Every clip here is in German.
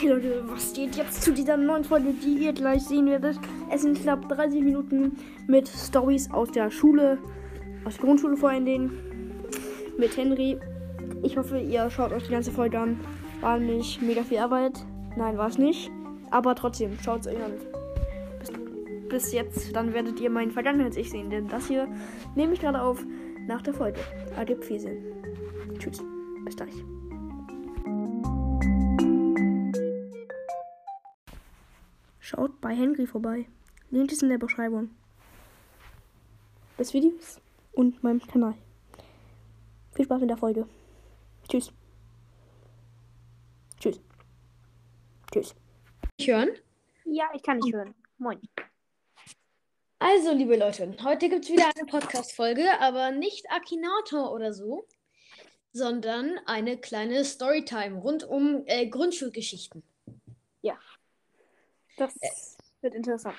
Hey Leute, was geht jetzt zu dieser neuen Folge, die ihr gleich sehen werdet? Es sind knapp 30 Minuten mit Stories aus der Schule, aus der Grundschule vor allen Dingen, mit Henry. Ich hoffe, ihr schaut euch die ganze Folge an. War nicht mega viel Arbeit. Nein, war es nicht. Aber trotzdem, schaut es euch an. Bis, bis jetzt, dann werdet ihr mein Vergangenheits-Ich sehen, denn das hier nehme ich gerade auf nach der Folge. Adip. Tschüss. Bis gleich. Schaut bei Henry vorbei. Link ist in der Beschreibung des Videos und meinem Kanal. Viel Spaß in der Folge. Tschüss. Tschüss. Tschüss. Ich hören? Ja, ich kann nicht hören. Moin. Also, liebe Leute, heute gibt es wieder eine Podcast-Folge, aber nicht Akinator oder so, sondern eine kleine Storytime rund um äh, Grundschulgeschichten. Das wird interessant.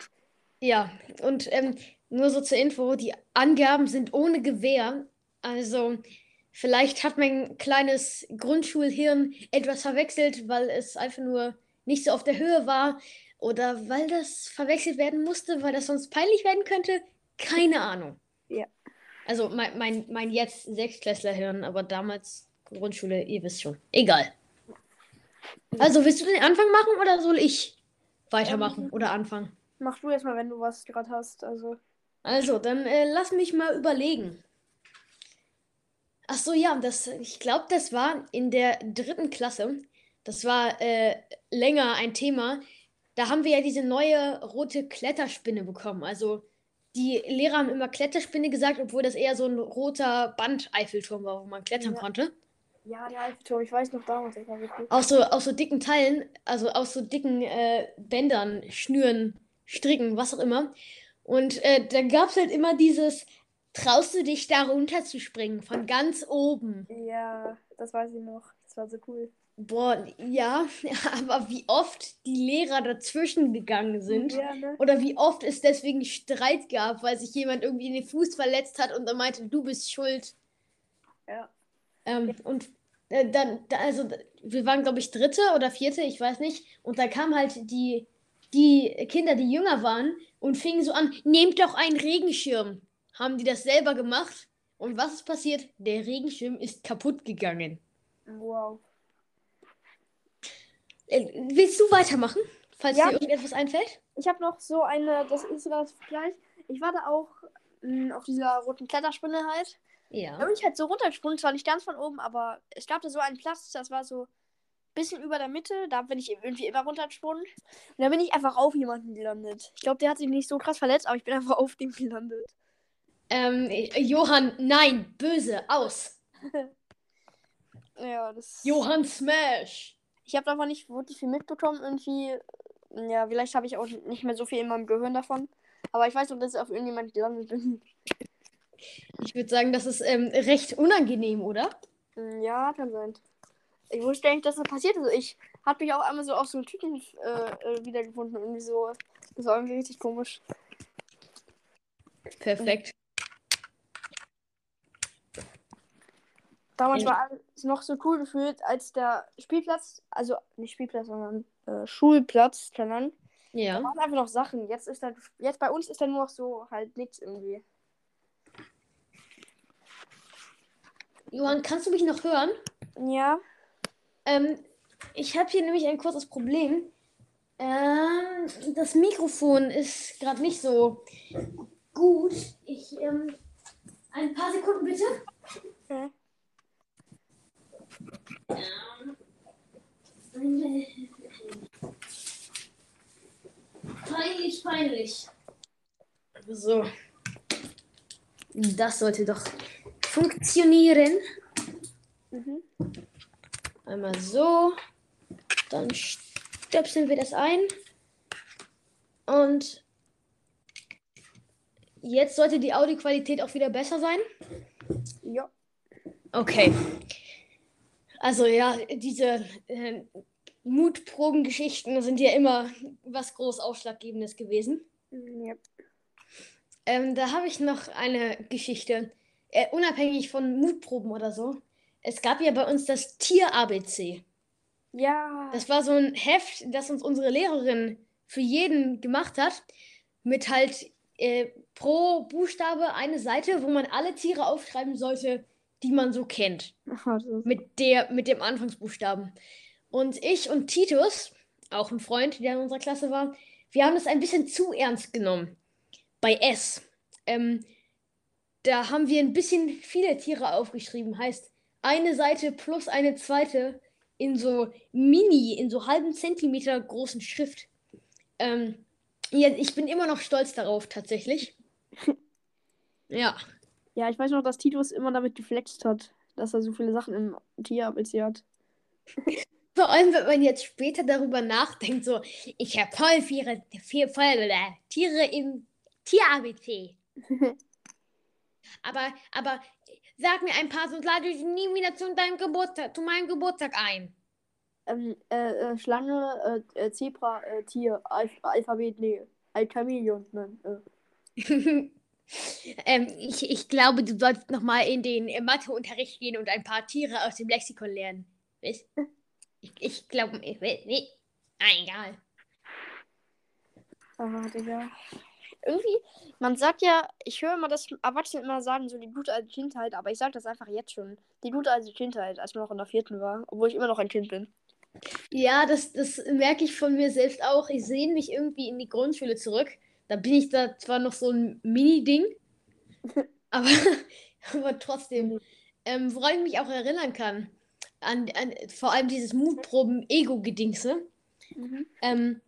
Ja, und ähm, nur so zur Info, die Angaben sind ohne Gewehr. Also vielleicht hat mein kleines Grundschulhirn etwas verwechselt, weil es einfach nur nicht so auf der Höhe war. Oder weil das verwechselt werden musste, weil das sonst peinlich werden könnte. Keine Ahnung. Ja. Also mein, mein, mein jetzt Sechsklässlerhirn, aber damals Grundschule, ihr wisst schon. Egal. Also willst du den Anfang machen oder soll ich weitermachen Ähm, oder anfangen? Mach du erstmal, wenn du was gerade hast. Also. Also, dann äh, lass mich mal überlegen. Ach so, ja, das, ich glaube, das war in der dritten Klasse. Das war äh, länger ein Thema. Da haben wir ja diese neue rote Kletterspinne bekommen. Also, die Lehrer haben immer Kletterspinne gesagt, obwohl das eher so ein roter Band-Eiffelturm war, wo man klettern Ja. konnte. Ja, der Eiffelturm, ich weiß noch damals, ich. Aus so, aus so dicken Teilen, also aus so dicken äh, Bändern, Schnüren, Stricken, was auch immer. Und äh, da gab es halt immer dieses, traust du dich da runter zu springen, von ganz oben? Ja, das weiß ich noch. Das war so cool. Boah, ja, aber wie oft die Lehrer dazwischen gegangen sind. Ja, ne? Oder wie oft es deswegen Streit gab, weil sich jemand irgendwie in den Fuß verletzt hat und er meinte, du bist schuld. Ja. Ähm, und äh, dann, da, also wir waren, glaube ich, dritte oder vierte, ich weiß nicht. Und da kamen halt die, die Kinder, die jünger waren und fingen so an, nehmt doch einen Regenschirm. Haben die das selber gemacht? Und was ist passiert? Der Regenschirm ist kaputt gegangen. Wow. Äh, willst du weitermachen, falls Ja. dir irgendetwas einfällt? Ich habe noch so eine, das ist relativ gleich. Ich war da auch mh, auf dieser roten Kletterspinne halt. Da Ja. bin ich halt so runtergesprungen, zwar nicht ganz von oben, aber es gab da so einen Platz, das war so ein bisschen über der Mitte. Da bin ich irgendwie immer runtergesprungen. Und da bin ich einfach auf jemanden gelandet. Ich glaube, der hat sich nicht so krass verletzt, aber ich bin einfach auf dem gelandet. Ähm, äh, Johann, nein, böse, aus. Ja, das. Johann Smash. Ich habe davon nicht wirklich viel mitbekommen. Irgendwie. Ja, vielleicht habe ich auch nicht mehr so viel in meinem Gehirn davon. Aber ich weiß noch, dass ich auf irgendjemand gelandet bin. Ich würde sagen, das ist ähm, recht unangenehm, oder? Mm, Ja, kann sein. Ich wusste eigentlich, dass das passiert ist. Ich habe mich auch einmal so auf so einen Typen äh, äh, wiedergefunden. Irgendwie so. Das war irgendwie richtig komisch. Perfekt. Damals war es noch so cool gefühlt, als der Spielplatz, also nicht Spielplatz, sondern äh, Schulplatz, kann man. Da Ja. waren einfach noch Sachen. Jetzt ist dann, jetzt bei uns ist dann nur noch so halt nichts irgendwie. Johann, kannst du mich noch hören? Ja. Ähm, ich habe hier nämlich ein kurzes Problem. Ähm, das Mikrofon ist gerade nicht so gut. Ich, ähm, ein paar Sekunden bitte. Okay. Ähm, Peinlich, peinlich. So. Das sollte doch funktionieren. Mhm. Einmal so. Dann stöpseln wir das ein. Und jetzt sollte die Audioqualität auch wieder besser sein. Ja. Okay. Also ja, diese äh, Mutprobengeschichten sind ja immer was groß Ausschlaggebendes gewesen. ja. Ähm, da habe ich noch eine Geschichte, äh, unabhängig von Mutproben oder so. Es gab ja bei uns das Tier-ABC. Ja. Das war so ein Heft, das uns unsere Lehrerin für jeden gemacht hat. Mit halt äh, pro Buchstabe eine Seite, wo man alle Tiere aufschreiben sollte, die man so kennt. Ist- Mit, der, mit dem Anfangsbuchstaben. Und ich und Titus, auch ein Freund, der in unserer Klasse war, wir haben das ein bisschen zu ernst genommen. Bei S. Ähm, da haben wir ein bisschen viele Tiere aufgeschrieben. Heißt, eine Seite plus eine zweite in so mini, in so halben Zentimeter großen Schrift. Ähm, ja, ich bin immer noch stolz darauf, tatsächlich. Ja. Ja, ich weiß noch, dass Titus immer damit geflext hat, dass er so viele Sachen im Tier-ABC hat. Vor allem, wenn man jetzt später darüber nachdenkt, so, ich habe voll viele, viel, voll, äh, Tiere im Tier-ABC. aber, aber sag mir ein paar, sonst lade ich nie wieder zu deinem Geburtstag, zu meinem Geburtstag ein. Ähm, äh, äh, Schlange, äh, äh, Zebra, äh, Tier, Alph Alphabet, nee, ein Chamäleon, nein. Äh. ähm, ich, ich glaube, du solltest nochmal in den äh, Matheunterricht gehen und ein paar Tiere aus dem Lexikon lernen. Ich, ich glaube, ich will, nee. Ah, egal. Ah, Digga. Irgendwie, man sagt ja, ich höre immer, dass Erwachsene immer sagen, so die gute alte Kindheit, aber ich sage das einfach jetzt schon. Die gute alte Kindheit, als man noch in der vierten war, obwohl ich immer noch ein Kind bin. Ja, das, das merke ich von mir selbst auch. Ich sehne mich irgendwie in die Grundschule zurück. Da bin ich da zwar noch so ein Mini-Ding, aber, aber trotzdem. Ähm, woran ich mich auch erinnern kann, an, an vor allem dieses Mutproben-Ego-Gedingse. Mhm. Ähm,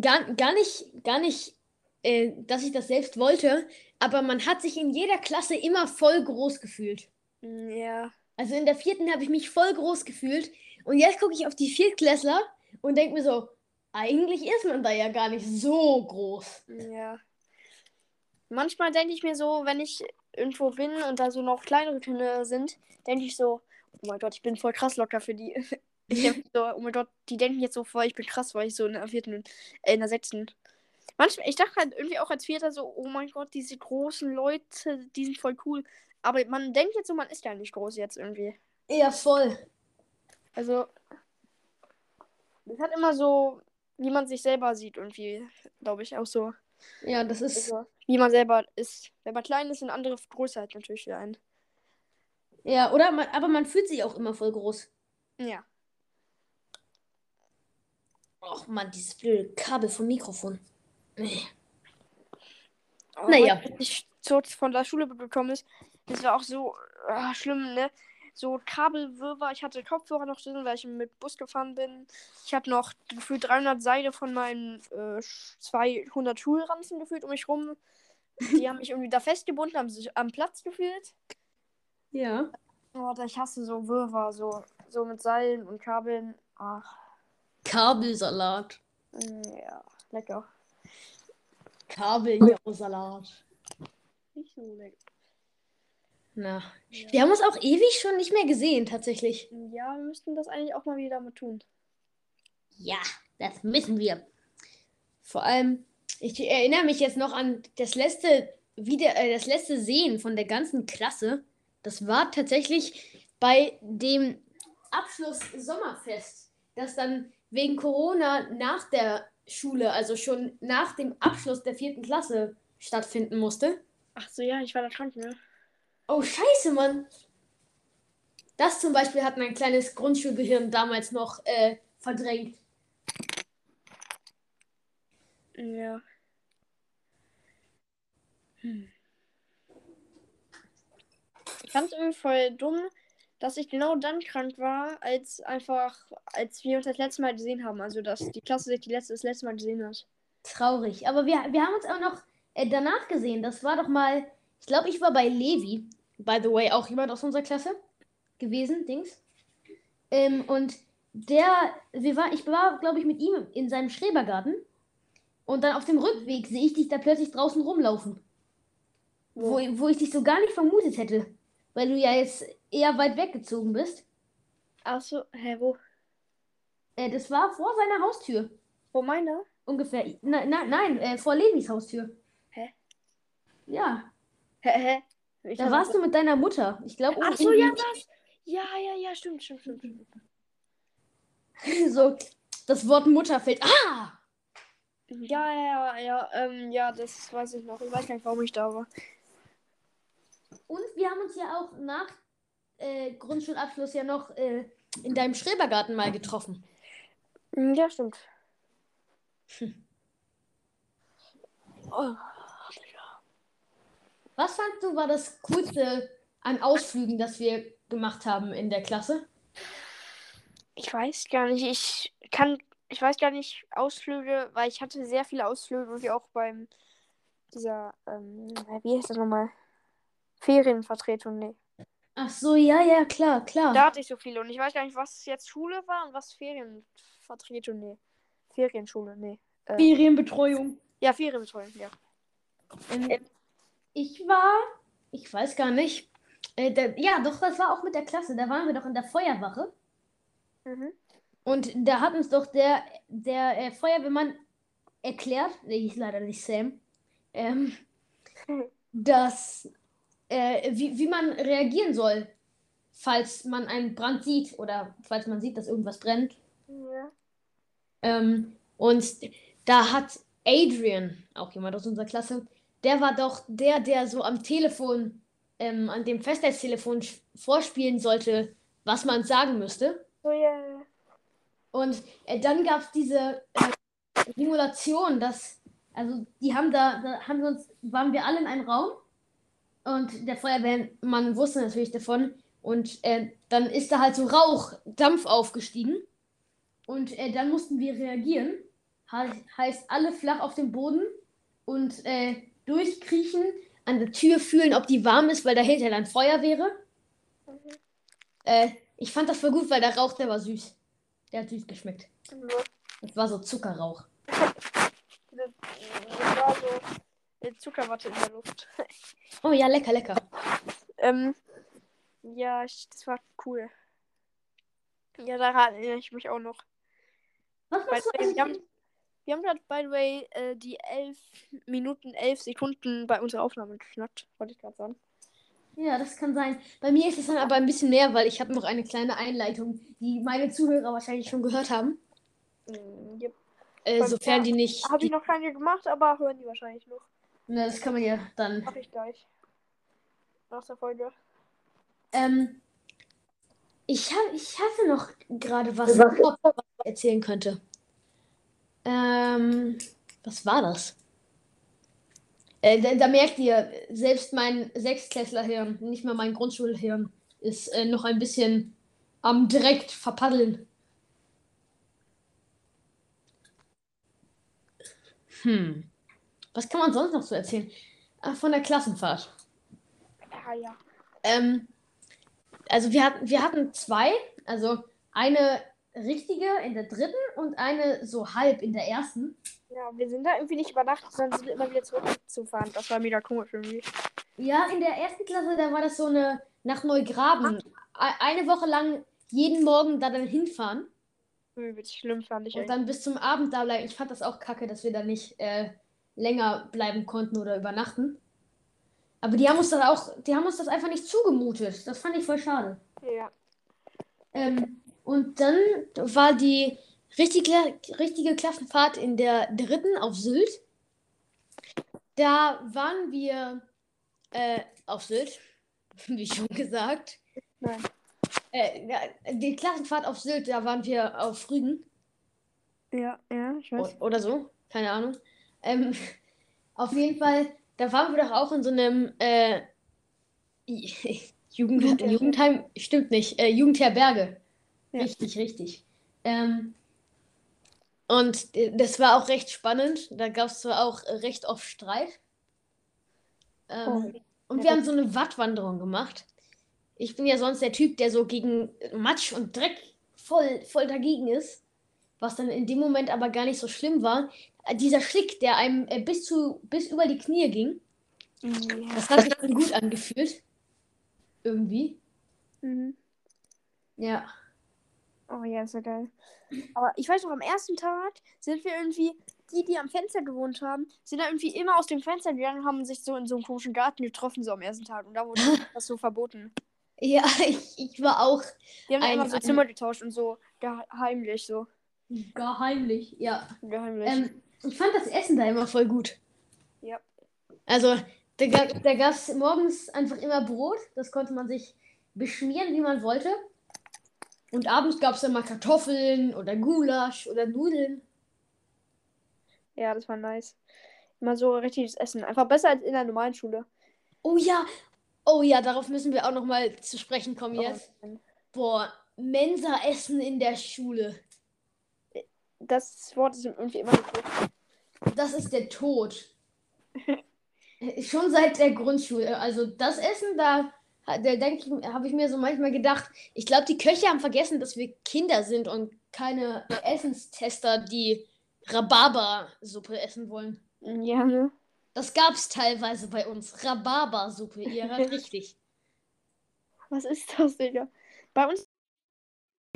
gar, gar nicht, gar nicht, äh, dass ich das selbst wollte, aber man hat sich in jeder Klasse immer voll groß gefühlt. Ja. Also in der vierten habe ich mich voll groß gefühlt. Und jetzt gucke ich auf die Viertklässler und denke mir so, eigentlich ist man da ja gar nicht so groß. Ja. Manchmal denke ich mir so, wenn ich irgendwo bin und da so noch kleinere Kinder sind, denke ich so, oh mein Gott, ich bin voll krass locker für die. Ich denke so, oh mein Gott, die denken jetzt so voll, ich bin krass, weil ich so in der vierten, äh, in der sechsten. Manchmal, ich dachte halt irgendwie auch als Vierter so, oh mein Gott, diese großen Leute, die sind voll cool. Aber man denkt jetzt so, man ist ja nicht groß jetzt irgendwie. Ja, voll. Also, das hat immer so, wie man sich selber sieht, irgendwie, glaube ich, auch so. Ja, das ist. Also, wie man selber ist. Wenn man klein ist, sind andere größer halt natürlich für einen. Ja, oder? Man, aber man fühlt sich auch immer voll groß. Ja. Och man, dieses blöde Kabel vom Mikrofon. Nee. Oh, Naja. Ich so von der Schule gekommen ist, das war auch so ah, schlimm, ne? So Kabelwirrwarr. Ich hatte Kopfhörer noch drin, weil ich mit Bus gefahren bin. Ich habe noch gefühlt 300 Seile von meinen äh, 200 Schulranzen gefühlt um mich rum. Die haben mich irgendwie da festgebunden, haben sich am Platz gefühlt. Ja. Oh, ich hasse so Wirrwarr, so, so mit Seilen und Kabeln. Ach, Kabelsalat. ja, lecker. Kabeljausalat. Nicht so lecker. Na. Wir haben uns auch ewig schon nicht mehr gesehen, tatsächlich. Ja, wir müssten das eigentlich auch mal wieder mal tun. Ja, das müssen wir. Vor allem, ich erinnere mich jetzt noch an das letzte wieder, äh, das letzte Sehen von der ganzen Klasse. Das war tatsächlich bei dem Abschluss-Sommerfest, das dann wegen Corona nach der Schule, also schon nach dem Abschluss der vierten Klasse stattfinden musste. Ach so, ja, ich war da krank, ne? Oh, scheiße, Mann. Das zum Beispiel hat mein kleines Grundschulgehirn damals noch äh, verdrängt. Ja. Ich fand es irgendwie voll dumm, dass ich genau dann krank war, als einfach, als wir uns das letzte Mal gesehen haben. Also, dass die Klasse sich die letzte, das letzte Mal gesehen hat. Traurig. Aber wir, wir haben uns auch noch äh, danach gesehen. Das war doch mal, ich glaube, ich war bei Levi. By the way, auch jemand aus unserer Klasse gewesen, Dings. Ähm, und der, wir war, ich war, glaube ich, mit ihm in seinem Schrebergarten. Und dann auf dem Rückweg sehe ich dich da plötzlich draußen rumlaufen. Wo, wo ich dich so gar nicht vermutet hätte. Weil du ja jetzt eher weit weggezogen bist. Ach so, hä, wo? Äh, das war vor seiner Haustür. Wo meine? Ungefähr. Na, na, nein, äh, vor Levis Haustür. Hä? Ja. Hä, hä? Ich Da warst du mit deiner Mutter. Ich glaube, Ach so, ja, das. Ja, ja, ja, stimmt, stimmt, stimmt. stimmt. so, das Wort Mutter fällt. Ah! Ja, ja, ja, ähm, ja, das weiß ich noch. Ich weiß gar nicht, warum ich da war. Und wir haben uns ja auch nach äh, Grundschulabschluss ja noch äh, in deinem Schrebergarten mal getroffen. Hm, Ja, stimmt. Oh, Was fandst du war das coolste an Ausflügen, das wir gemacht haben in der Klasse? ich weiß gar nicht. Ich kann, ich weiß gar nicht Ausflüge, weil ich hatte sehr viele Ausflüge, wie auch beim dieser, ähm, wie heißt das nochmal? Ferienvertretung, nee. Ach so, ja, ja, klar, klar. Da hatte ich so viele und ich weiß gar nicht, was jetzt Schule war und was Ferienvertretung, nee. Ferienschule, nee. Äh, Ferienbetreuung. ja, Ferienbetreuung, ja. Ähm, ich war, ich weiß gar nicht. Äh, da, ja, doch, das war auch mit der Klasse. Da waren wir doch in der Feuerwache. Mhm. Und da hat uns doch der, der äh, Feuerwehrmann erklärt, der hieß leider nicht Sam, ähm, dass, äh, wie, wie man reagieren soll, falls man einen Brand sieht oder falls man sieht, dass irgendwas brennt. Ja. Ähm, und da hat Adrian, auch jemand aus unserer Klasse, der war doch der, der so am Telefon, ähm, an dem Festnetztelefon vorspielen sollte, was man sagen müsste. So, ja. Und äh, dann gab es diese äh, Simulation, dass, also die haben da, da haben wir uns, waren wir alle in einem Raum und der Feuerwehrmann wusste natürlich davon und äh, dann ist da halt so Rauch, Dampf aufgestiegen und äh, dann mussten wir reagieren. He heißt alle flach auf dem Boden und äh, durchkriechen, an der Tür fühlen, ob die warm ist, weil dahinter dann Feuer wäre. Äh, ich fand das voll gut, weil der Rauch, der war süß. Der hat süß geschmeckt. Das war so Zuckerrauch. Das, war so Zuckerwatte in der Luft. Oh ja, lecker, lecker. ähm, ja, ich, das war cool. Ja, daran erinnere ich mich auch noch. Was the du eigentlich? wir haben, wir haben gerade, by the way, äh, die 11 Minuten, 11 Sekunden bei unserer Aufnahme geknackt, wollte ich gerade sagen. Ja, das kann sein. Bei mir ist es dann aber ein bisschen mehr, weil ich habe noch eine kleine Einleitung, die meine Zuhörer wahrscheinlich schon gehört haben. Mm, yep. Äh, sofern die nicht. Habe ich noch keine gemacht, aber hören die wahrscheinlich noch. Na, das kann man ja dann. Mache ich gleich. Nach der Folge. Ähm, ich, hab, ich hatte noch gerade was, Kopf, was ich erzählen könnte. Ähm, was war das? Äh, da, da merkt ihr, selbst mein Sechstklässlerhirn, nicht mal mein Grundschulhirn, ist äh, noch ein bisschen am direkt verpaddeln. Hm. Was kann man sonst noch so erzählen? Ah, von der Klassenfahrt. Ja, ja. Ähm, also wir hatten, wir hatten zwei, also eine richtige in der dritten und eine so halb in der ersten. Ja, wir sind da irgendwie nicht übernachtet, sondern sind immer wieder zurückzufahren. Das war mega komisch irgendwie. Ja, in der ersten Klasse, da war das so eine nach Neugraben. E- Eine Woche lang jeden Morgen da dann hinfahren Übelst schlimm fand ich und eigentlich. dann bis zum Abend da bleiben. Ich fand das auch kacke, dass wir da nicht äh, länger bleiben konnten oder übernachten. Aber die haben uns das auch, die haben uns das einfach nicht zugemutet. Das fand ich voll schade. Ja. Ähm, und dann war die richtige, richtige Klassenfahrt in der dritten auf Sylt. Da waren wir äh, auf Sylt, wie schon gesagt. Nein. Äh, die Klassenfahrt auf Sylt, da waren wir auf Rügen Ja, ja, ich weiß. o- oder so, keine Ahnung. Ähm, auf jeden Fall, da waren wir doch auch in so einem äh, Jugend. Jugendheim, stimmt nicht, äh, Jugendherberge. Ja. Richtig, richtig. Ähm, und äh, das war auch recht spannend. Da gab es zwar auch äh, recht oft Streit. Ähm, Oh. und wir haben so eine Wattwanderung gemacht. Ich bin ja sonst der Typ, der so gegen Matsch und Dreck voll, voll dagegen ist. Was dann in dem Moment aber gar nicht so schlimm war. Äh, Dieser Schlick, der einem äh, bis zu, bis über die Knie ging, Ja. das hat sich dann gut angefühlt. Irgendwie. Mhm. Ja. Oh ja, ist ja geil. Aber ich weiß noch, am ersten Tag sind wir irgendwie, die, die am Fenster gewohnt haben, sind da irgendwie immer aus dem Fenster gegangen und haben sich so in so einem komischen Garten getroffen, so am ersten Tag. Und da wurde das so verboten. Ja, ich, ich war auch Die haben Ein- einfach so ein- Zimmer getauscht und so gehe- heimlich so. geheimlich, ja. Geheimlich. Ähm, ich fand das Essen da immer voll gut. Ja. Also, da, ga- da gab es morgens einfach immer Brot. Das konnte man sich beschmieren, wie man wollte. Und abends gab es dann mal Kartoffeln oder Gulasch oder Nudeln. ja, das war nice. Immer so richtiges Essen. Einfach besser als in der normalen Schule. Oh ja, oh ja, darauf müssen wir auch noch mal zu sprechen kommen jetzt. Oh, Boah, Mensa-Essen in der Schule. Das Wort ist irgendwie immer gut. Das ist der Tod. Schon seit der Grundschule. Also das Essen, da, da denke ich, habe ich mir so manchmal gedacht, ich glaube, die Köche haben vergessen, dass wir Kinder sind und keine Essenstester, die Rhabarbersuppe essen wollen. Ja, ne? Das gab es teilweise bei uns. Rhabarbersuppe, ihr hört richtig. Was ist das, Digga? Bei uns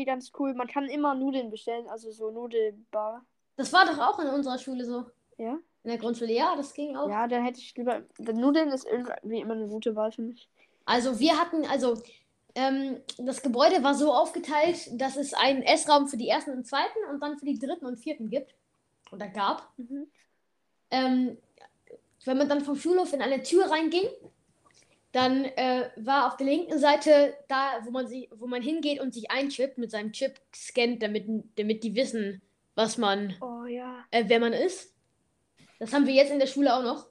ganz cool. Man kann immer Nudeln bestellen, also so Nudelbar. Das war doch auch in unserer Schule so. Ja? In der Grundschule, ja, das ging auch. Ja, dann hätte ich lieber. Nudeln ist irgendwie immer eine gute Wahl für mich. Also wir hatten, also ähm, das Gebäude war so aufgeteilt, dass es einen Essraum für die ersten und zweiten und dann für die dritten und vierten gibt. Oder gab. Mhm. Ähm, wenn man dann vom Schulhof in eine Tür reinging, dann äh, war auf der linken Seite da, wo man, sie, wo man hingeht und sich einchippt, mit seinem Chip scannt, damit, damit die wissen, was man Oh ja. äh, wer man ist. Das haben wir jetzt in der Schule auch noch.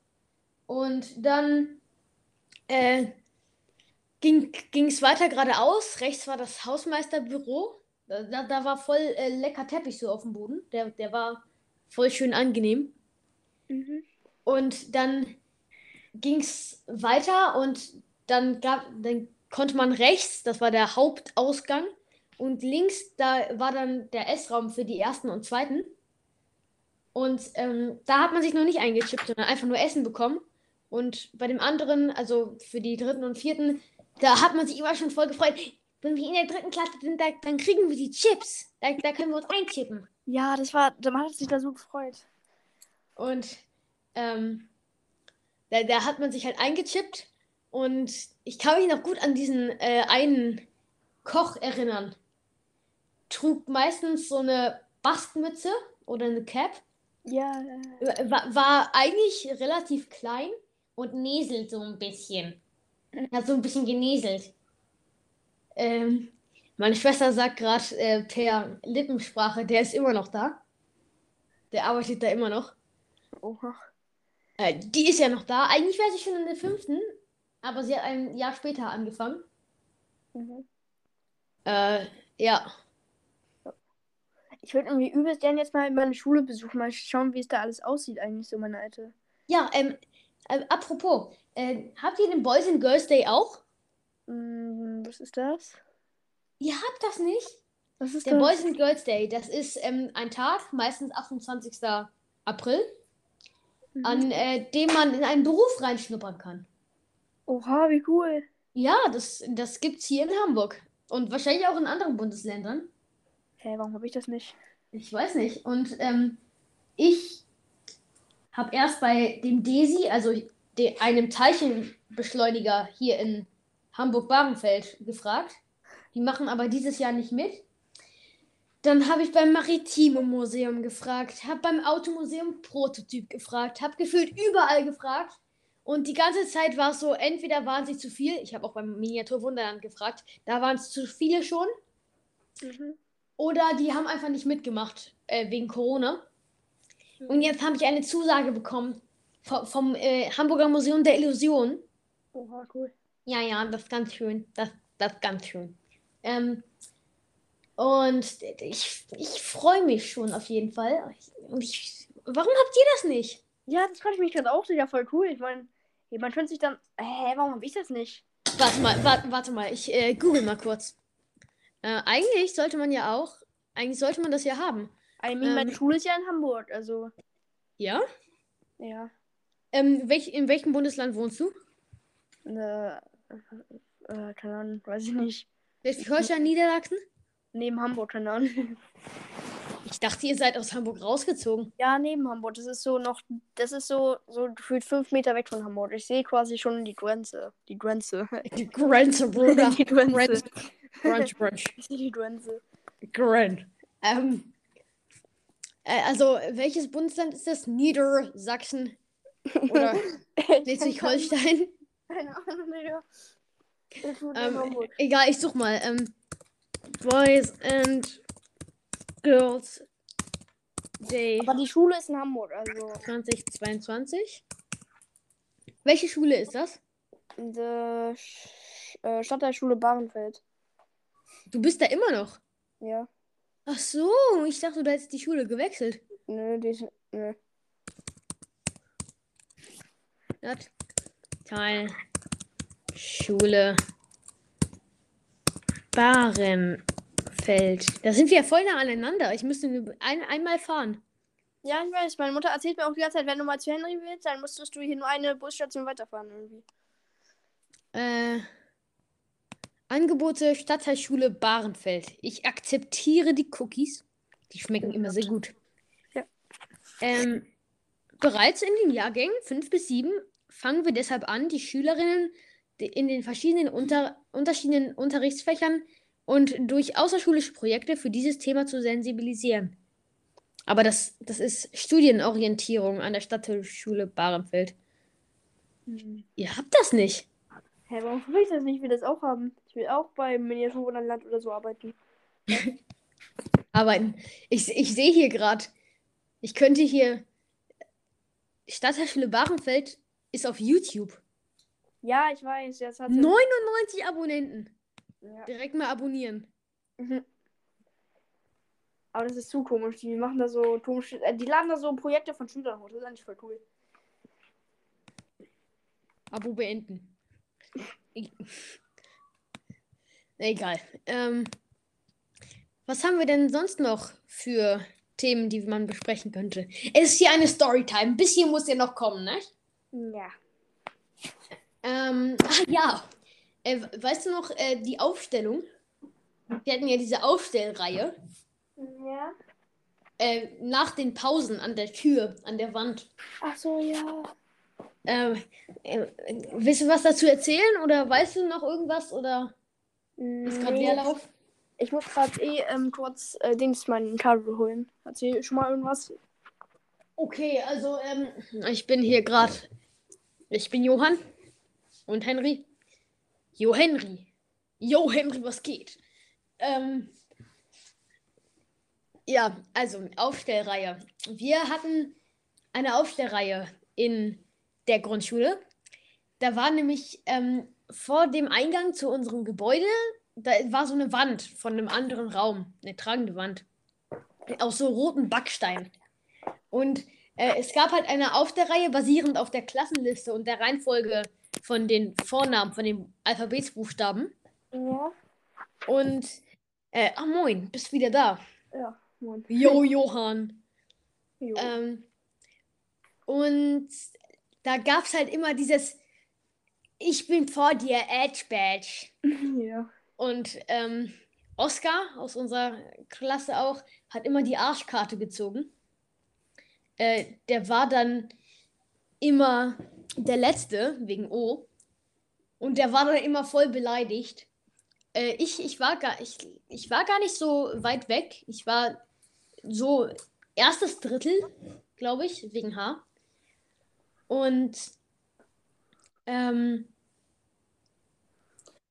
Und dann äh, ging es weiter geradeaus. Rechts war das Hausmeisterbüro. Da, da, da war voll äh, lecker Teppich so auf dem Boden. Der, der war voll schön angenehm. Mhm. Und dann ging es weiter und dann gab, dann konnte man rechts, das war der Hauptausgang, und links, da war dann der Essraum für die ersten und zweiten. Und ähm, da hat man sich noch nicht eingechippt, sondern einfach nur Essen bekommen. Und bei dem anderen, also für die dritten und vierten, da hat man sich immer schon voll gefreut. Wenn wir in der dritten Klasse sind, da, dann kriegen wir die Chips. Da, da können wir uns einchippen. Ja, das war. Da hat sich da so gefreut. Und ähm, da, da hat man sich halt eingechippt. Und ich kann mich noch gut an diesen äh, einen Koch erinnern. Trug meistens so eine Bastmütze oder eine Cap. Ja. War, war eigentlich relativ klein und näselt so ein bisschen. Hat so ein bisschen genieselt. Ähm, meine Schwester sagt gerade äh, per Lippensprache, der ist immer noch da. Der arbeitet da immer noch. Oha. Äh, die ist ja noch da. Eigentlich wäre sie schon in der fünften, aber sie hat ein Jahr später angefangen. Mhm. Äh, ja. Ich würde irgendwie übelst gerne jetzt mal meine Schule besuchen, mal schauen, wie es da alles aussieht, eigentlich so, meine alte. Ja, ähm, äh, apropos, äh, habt ihr den Boys and Girls Day auch? Hm, was ist das? Ihr habt das nicht? Was ist Der das? Boys and Girls Day, das ist ähm, ein Tag, meistens 28. April, Mhm. an äh, dem man in einen Beruf reinschnuppern kann. Oha, wie cool. Ja, das, das gibt's hier in Hamburg. Und wahrscheinlich auch in anderen Bundesländern. Hä, warum habe ich das nicht? Ich weiß nicht. Und ähm, ich habe erst bei dem DESI, also de, einem Teilchenbeschleuniger hier in Hamburg-Barenfeld, gefragt. Die machen aber dieses Jahr nicht mit. Dann habe ich beim Maritime Museum gefragt, habe beim Automuseum Prototyp gefragt, habe gefühlt überall gefragt. Und die ganze Zeit war es so, entweder waren sie zu viel, ich habe auch beim Miniaturwunderland gefragt, da waren es zu viele schon, Mhm. oder die haben einfach nicht mitgemacht äh, wegen Corona. Und jetzt habe ich eine Zusage bekommen vom, vom äh, Hamburger Museum der Illusion. Oha, cool. Ja, ja, das ist ganz schön. Das, das ist ganz schön. Ähm, und ich, ich freue mich schon auf jeden Fall. Und ich, warum habt ihr das nicht? Ja, das frage ich mich gerade auch. Das ist ja voll cool. Ich meine, man könnte sich dann. Hä, warum habe ich das nicht? Warte mal, warte, warte mal, ich äh, google mal kurz. Äh, eigentlich sollte man ja auch, eigentlich sollte man das ja haben. I mean, meine Ähm. Schule ist ja in Hamburg, also. Ja? Ja. Ähm, welch, in welchem Bundesland wohnst du? Äh, äh, keine Ahnung, weiß ich nicht. Schleswig-Holstein, Niedersachsen? Neben Hamburg, keine Ahnung. Ich dachte, ihr seid aus Hamburg rausgezogen. Ja, neben Hamburg. Das ist so noch, das ist so, so gefühlt fünf Meter weg von Hamburg. Ich sehe quasi schon die Grenze. Die Grenze. Die Grenze, Bruder. die Grenze. Brunch, Brunch. Ich sehe die Grenze. Gren. Ähm, äh, also, welches Bundesland ist das? Niedersachsen oder Schleswig-Holstein? Keine Ahnung, Digga. Ähm, egal, ich such mal. Ähm, Boys and Girls Day Aber die Schule ist in Hamburg, also 2022. Welche Schule ist das? der Sch äh, Stadtteilschule Bahrenfeld. Du bist da immer noch. Ja. Ach so, ich dachte, du hättest die Schule gewechselt. Nö, die ist, nö. Teil, Schule, Bahrenfeld. Da sind wir ja voll nah aneinander. Ich müsste nur ein, einmal fahren. Ja, ich weiß. Meine Mutter erzählt mir auch die ganze Zeit, wenn du mal zu Henry willst, dann musstest du hier nur eine Busstation weiterfahren irgendwie. Äh, Angebote Stadtteilschule Bahrenfeld. Ich akzeptiere die Cookies. Die schmecken immer sehr gut. Ja. Ähm, bereits in den Jahrgängen 5 bis 7 fangen wir deshalb an, die Schülerinnen in den verschiedenen unter, unterschiedlichen Unterrichtsfächern und durch außerschulische Projekte für dieses Thema zu sensibilisieren. Aber das, das ist Studienorientierung an der Stadtteilschule Bahrenfeld. Ihr habt das nicht. Hä, warum will ich das nicht? Ich will das auch haben. Ich will auch beim Miniaturwunderland oder so arbeiten. arbeiten. Ich, ich sehe hier gerade, ich könnte hier. Stadtteilschule Bahrenfeld ist auf YouTube. Ja, ich weiß. Jetzt hat sie. 99 Abonnenten. Ja. Direkt mal abonnieren. Mhm. Aber das ist zu komisch. Die machen da so komische. Äh, die laden da so Projekte von Schülern hoch. Das ist eigentlich voll cool. Abo beenden. Egal. Ähm, was haben wir denn sonst noch für Themen, die man besprechen könnte? Es ist hier eine Storytime. Ein bisschen muss ja noch kommen, ne? Ja. Ähm, ah ja. Äh, weißt du noch, äh, die Aufstellung? Wir hatten ja diese Aufstellreihe. Ja. Äh, nach den Pausen an der Tür, an der Wand. Ach so, ja. Ähm, äh, willst du was dazu erzählen oder weißt du noch irgendwas oder ist gerade Nee, Leerlauf? Ich muss gerade eh ähm, kurz äh, Dings mein Kabel holen. Erzähl schon mal irgendwas. Okay, also ähm, ich bin hier gerade. Ich bin Johann und Henry. Jo Henry. Jo Henry, was geht? Ähm, ja, also Aufstellreihe. Wir hatten eine Aufstellreihe in der Grundschule. Da war nämlich ähm, vor dem Eingang zu unserem Gebäude, da war so eine Wand von einem anderen Raum, eine tragende Wand. Aus so roten Backstein. Und äh, es gab halt eine auf der Reihe basierend auf der Klassenliste und der Reihenfolge von den Vornamen, von den Alphabetsbuchstaben. Ja. Und, äh, ah moin, bist wieder da. Ja, moin. Jo, Johann. Jo. Ähm, und da gab es halt immer dieses Ich bin vor dir, Edge Badge. ja. Und ähm, Oscar aus unserer Klasse auch hat immer die Arschkarte gezogen. Äh, der war dann immer der Letzte wegen O. Und der war dann immer voll beleidigt. Äh, ich, ich, war gar, ich, ich war gar nicht so weit weg. Ich war so erstes Drittel, glaube ich, wegen H. Und ähm,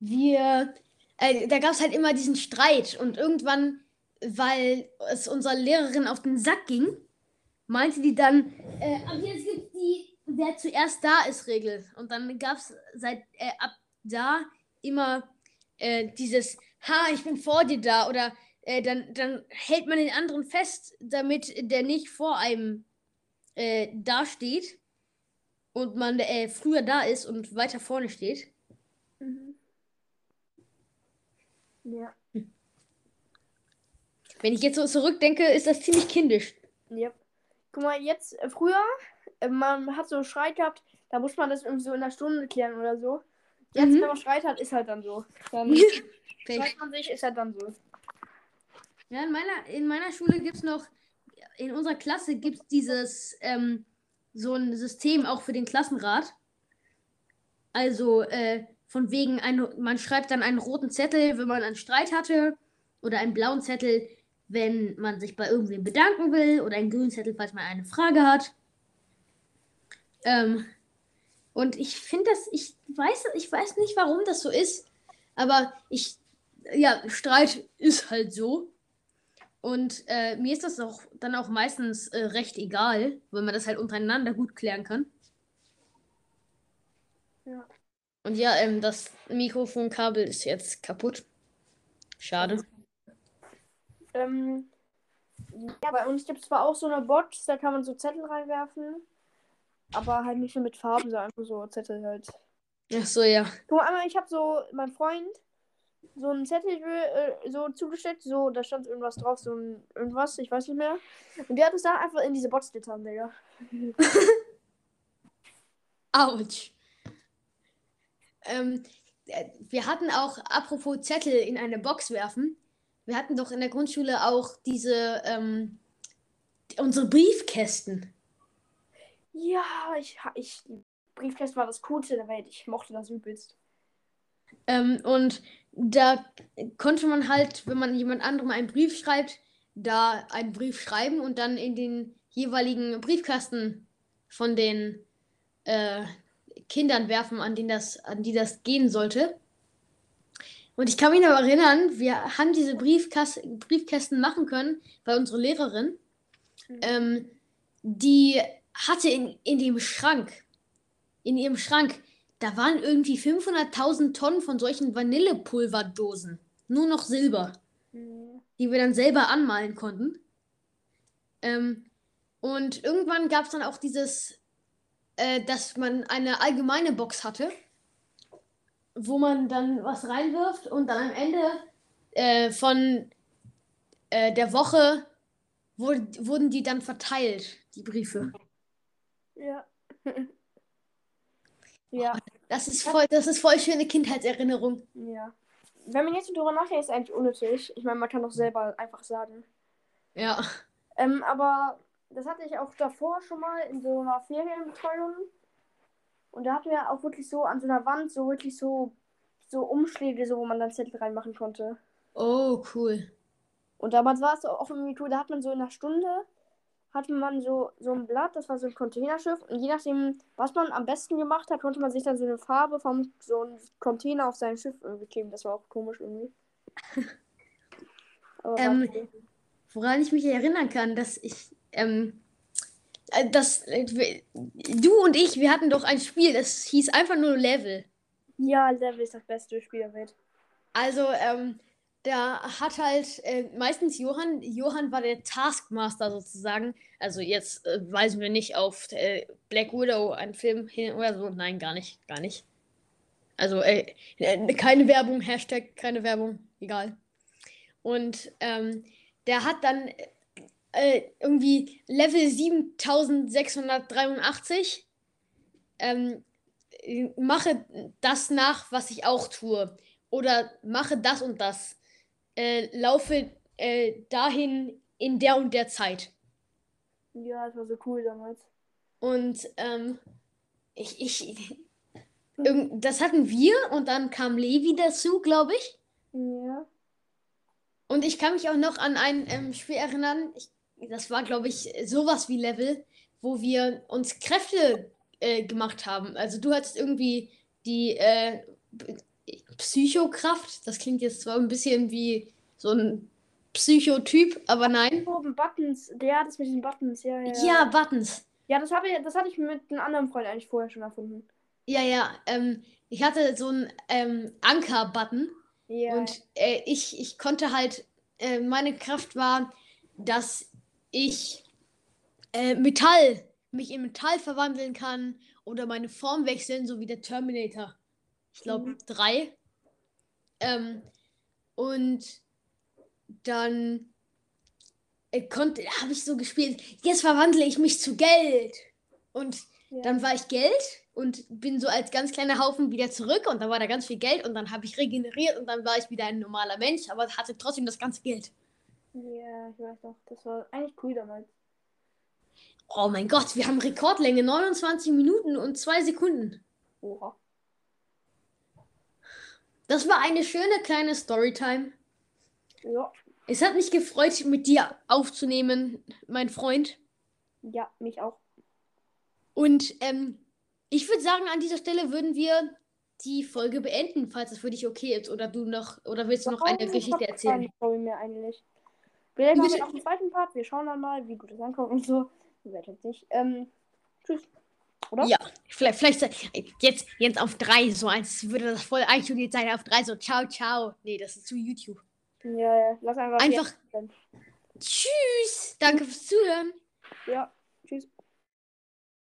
wir, äh, da gab es halt immer diesen Streit. Und irgendwann, weil es unserer Lehrerin auf den Sack ging, meinte die dann, äh, ab jetzt gibt wer zuerst da ist, Regel. Und dann gab es seit äh, ab da immer äh, dieses, ha, ich bin vor dir da. Oder äh, dann, dann hält man den anderen fest, damit der nicht vor einem äh, da steht und man äh, früher da ist und weiter vorne steht. Mhm. Ja. Wenn ich jetzt so zurückdenke, ist das ziemlich kindisch. Ja. Guck mal, jetzt, äh, früher, man hat so Streit gehabt, da muss man das irgendwie so in einer Stunde klären oder so. Jetzt, Mhm. wenn man Streit hat, ist halt dann so. Dann Fake. streitet man sich, ist halt dann so. Ja, in meiner, in meiner Schule gibt es noch, in unserer Klasse gibt es dieses, ähm, so ein System auch für den Klassenrat. Also, äh, von wegen, ein, man schreibt dann einen roten Zettel, wenn man einen Streit hatte, oder einen blauen Zettel, wenn man sich bei irgendwem bedanken will, oder einen grünen Zettel, falls man eine Frage hat. Ähm, und ich finde das, ich weiß, ich weiß nicht, warum das so ist, aber ich, ja, Streit ist halt so. Und äh, mir ist das auch dann auch meistens äh, recht egal, weil man das halt untereinander gut klären kann. Ja. Und ja, ähm, das Mikrofonkabel ist jetzt kaputt. Schade. Ähm, ja, bei uns gibt es zwar auch so eine Box, da kann man so Zettel reinwerfen, aber halt nicht nur mit Farben, sondern einfach so Zettel halt. Ach so, ja. Guck mal, einmal, ich habe so, mein Freund, so einen Zettel äh, so zugesteckt, so, da stand irgendwas drauf, so ein irgendwas, ich weiß nicht mehr. Und der hat es da einfach in diese Box getan, Digga. Autsch. Ähm, äh, wir hatten auch, apropos Zettel in eine Box werfen, wir hatten doch in der Grundschule auch diese, ähm, unsere Briefkästen. Ja, ich, ich, Briefkästen war das Coolste der Welt. Ich mochte das übelst. Ähm, und da konnte man halt, wenn man jemand anderem einen Brief schreibt, da einen Brief schreiben und dann in den jeweiligen Briefkasten von den äh, Kindern werfen, an, denen das, an die das gehen sollte. Und ich kann mich noch erinnern, wir haben diese Briefkas Briefkästen machen können bei unserer Lehrerin. Mhm. Ähm, die hatte in, in dem Schrank, in ihrem Schrank, da waren irgendwie 500.000 Tonnen von solchen Vanillepulverdosen. Nur noch Silber. Mhm. Die wir dann selber anmalen konnten. Ähm, und irgendwann gab es dann auch dieses, äh, dass man eine allgemeine Box hatte wo man dann was reinwirft und dann am Ende äh, von äh, der Woche wurde, wurden die dann verteilt, die Briefe. Ja. ja. Das ist voll, das ist voll schöne Kindheitserinnerung. Ja. Wenn man jetzt darüber nachdenkt, ist eigentlich unnötig. Ich meine, man kann doch selber einfach sagen. Ja. Ähm, aber das hatte ich auch davor schon mal in so einer Ferienbetreuung. Und da hatten wir auch wirklich so an so einer Wand so wirklich so, so Umschläge, so, wo man dann Zettel reinmachen konnte. Oh, cool. Und damals war es auch irgendwie cool, da hat man so in einer Stunde, hatte man so, so ein Blatt, das war so ein Containerschiff. Und je nachdem, was man am besten gemacht hat, konnte man sich dann so eine Farbe vom so einem Container auf sein Schiff irgendwie kleben. Das war auch komisch irgendwie. ähm, woran ich mich erinnern kann, dass ich ähm, äh, das, äh, du und ich, wir hatten doch ein Spiel, das hieß einfach nur Level. Ja, Level ist das beste Spiel der Welt. Also, ähm, da hat halt äh, meistens Johann, Johann war der Taskmaster sozusagen. Also jetzt äh, weisen wir nicht auf äh, Black Widow einen Film hin oder so. Nein, gar nicht, gar nicht. Also äh, keine Werbung, Hashtag keine Werbung, egal. Und ähm, der hat dann äh, irgendwie Level 7683. Ähm, mache das nach, was ich auch tue. Oder mache das und das. Äh, laufe äh, dahin in der und der Zeit. Ja, das war so cool damals. Und ähm, ich, ich, das hatten wir und dann kam Levi dazu, glaube ich. Ja. Und ich kann mich auch noch an ein ähm, Spiel erinnern. Ich das war, glaube ich, sowas wie Level, wo wir uns Kräfte äh, gemacht haben. Also du hattest irgendwie die äh, Psychokraft. Das klingt jetzt zwar ein bisschen wie so ein Psychotyp, aber nein. Oben Buttons, der hat es mit den Buttons, ja, ja. Ja, Buttons. Ja, das, habe ich, das hatte ich mit einem anderen Freund eigentlich vorher schon erfunden. Ja, ja. Ähm, ich hatte so einen ähm, Anker-Button. Ja. Und äh, ich, ich konnte halt, äh, meine Kraft war, dass ich äh, Metall, mich in Metall verwandeln kann oder meine Form wechseln, so wie der Terminator. Ich glaube, mhm. drei. Ähm, und dann äh, konnte, habe ich so gespielt, jetzt verwandle ich mich zu Geld. Und ja. dann war ich Geld und bin so als ganz kleiner Haufen wieder zurück und dann war da ganz viel Geld und dann habe ich regeneriert und dann war ich wieder ein normaler Mensch, aber hatte trotzdem das ganze Geld. Ja, ich weiß noch. Das war eigentlich cool damals. Oh mein Gott, wir haben Rekordlänge 29 Minuten und 2 Sekunden. Oha. Das war eine schöne kleine Storytime. Ja. Es hat mich gefreut, mit dir aufzunehmen, mein Freund. Ja, mich auch. Und ähm, ich würde sagen, an dieser Stelle würden wir die Folge beenden, falls es für dich okay ist. Oder du noch, oder willst du noch eine? Geschichte Ich erzählen? keine Story mehr eigentlich. Vielleicht machen wir noch einen zweiten Part. Wir schauen dann mal, wie gut es ankommt und so. Ich weiß jetzt nicht. Ähm, tschüss. Oder? Ja, vielleicht, vielleicht jetzt, jetzt auf drei, so als würde das voll einstudiert sein, auf drei, so ciao, ciao. Nee, das ist zu YouTube. Ja, ja. Lass einfach. Einfach tschüss. Danke fürs Zuhören. Ja.